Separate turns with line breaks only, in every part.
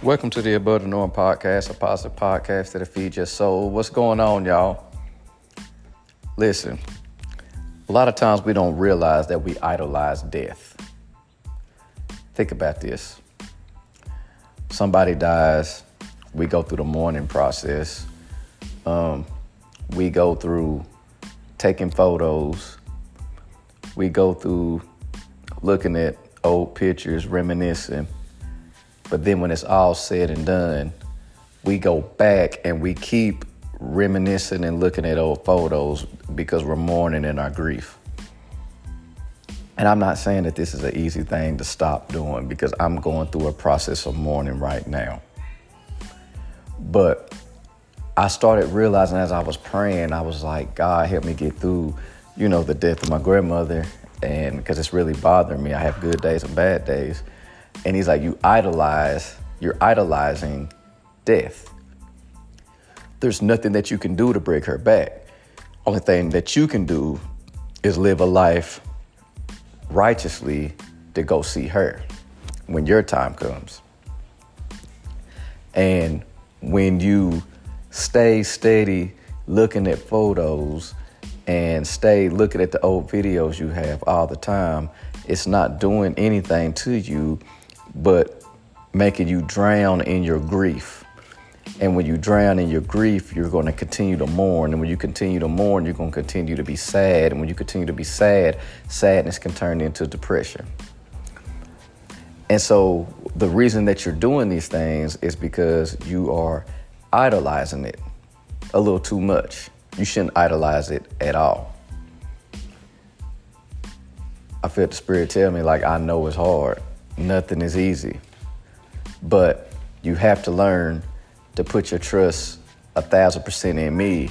Welcome to the Above the Norm podcast, a positive podcast that'll your soul. What's going on, y'all? Listen, a lot of times we don't realize that we idolize death. Think about this. Somebody dies, we go through the mourning process. Um, we go through taking photos. We go through looking at old pictures, reminiscing. But then when it's all said and done, we go back and we keep reminiscing and looking at old photos because we're mourning in our grief. And I'm not saying that this is an easy thing to stop doing because I'm going through a process of mourning right now. But I started realizing as I was praying, I was like, God, help me get through, you know, the death of my grandmother. And because it's really bothering me, I have good days and bad days. And he's like, You idolize, you're idolizing death. There's nothing that you can do to break her back. Only thing that you can do is live a life righteously to go see her when your time comes. And when you stay steady looking at photos and stay looking at the old videos you have all the time, it's not doing anything to you but making you drown in your grief. And when you drown in your grief, you're going to continue to mourn. And when you continue to mourn, you're going to continue to be sad. And when you continue to be sad, sadness can turn into depression. And so the reason that you're doing these things is because you are idolizing it a little too much. You shouldn't idolize it at all. I feel the spirit tell me, like, I know it's hard. Nothing is easy. But you have to learn to put your trust a thousand percent in me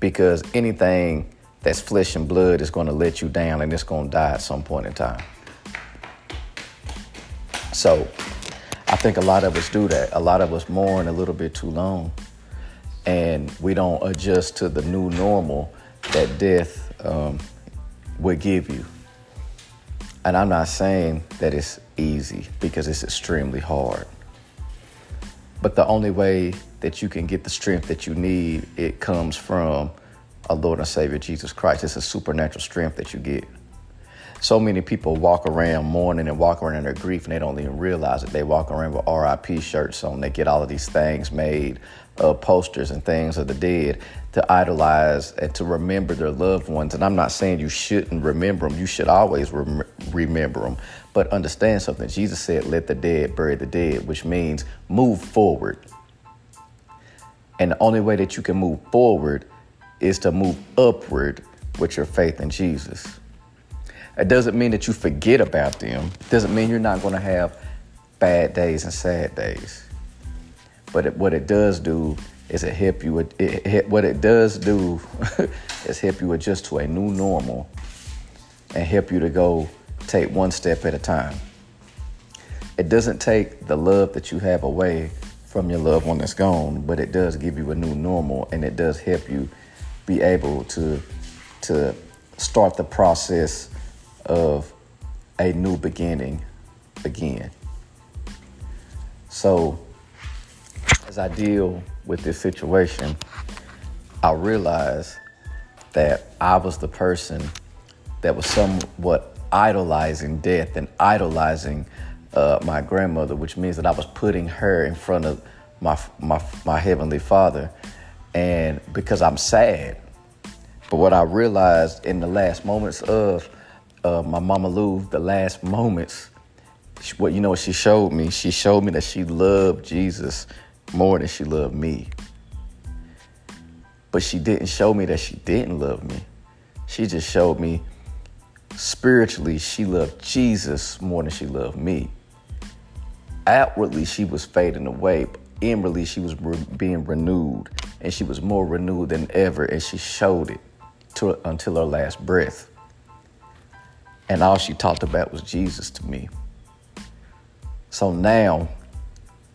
because anything that's flesh and blood is going to let you down and it's going to die at some point in time. So I think a lot of us do that. A lot of us mourn a little bit too long and we don't adjust to the new normal that death um, would give you. And I'm not saying that it's easy because it's extremely hard. But the only way that you can get the strength that you need, it comes from our Lord and Savior Jesus Christ. It's a supernatural strength that you get. So many people walk around mourning and walk around in their grief and they don't even realize it. They walk around with RIP shirts on. They get all of these things made, uh, posters and things of the dead to idolize and to remember their loved ones. And I'm not saying you shouldn't remember them. You should always rem- remember them. But understand something. Jesus said, let the dead bury the dead, which means move forward. And the only way that you can move forward is to move upward with your faith in Jesus. It doesn't mean that you forget about them. It doesn't mean you're not going to have bad days and sad days. But it, what it does do is it help you. It, it, what it does do is help you adjust to a new normal and help you to go take one step at a time. It doesn't take the love that you have away from your loved one that's gone, but it does give you a new normal and it does help you be able to to start the process of a new beginning again. So, as I deal with this situation, I realize that I was the person that was somewhat idolizing death and idolizing uh, my grandmother, which means that I was putting her in front of my, my, my heavenly father. And because I'm sad, but what I realized in the last moments of uh, my mama Lou, the last moments, what you know what she showed me? She showed me that she loved Jesus more than she loved me. But she didn't show me that she didn't love me. She just showed me spiritually she loved Jesus more than she loved me. Outwardly, she was fading away, inwardly, she was re- being renewed, and she was more renewed than ever, and she showed it to, until her last breath. And all she talked about was Jesus to me. So now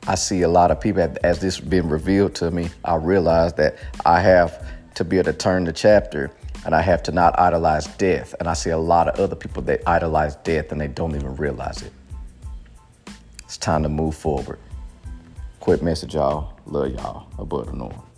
I see a lot of people, as this has been revealed to me, I realize that I have to be able to turn the chapter and I have to not idolize death. And I see a lot of other people that idolize death and they don't even realize it. It's time to move forward. Quick message, y'all. Love y'all above the norm.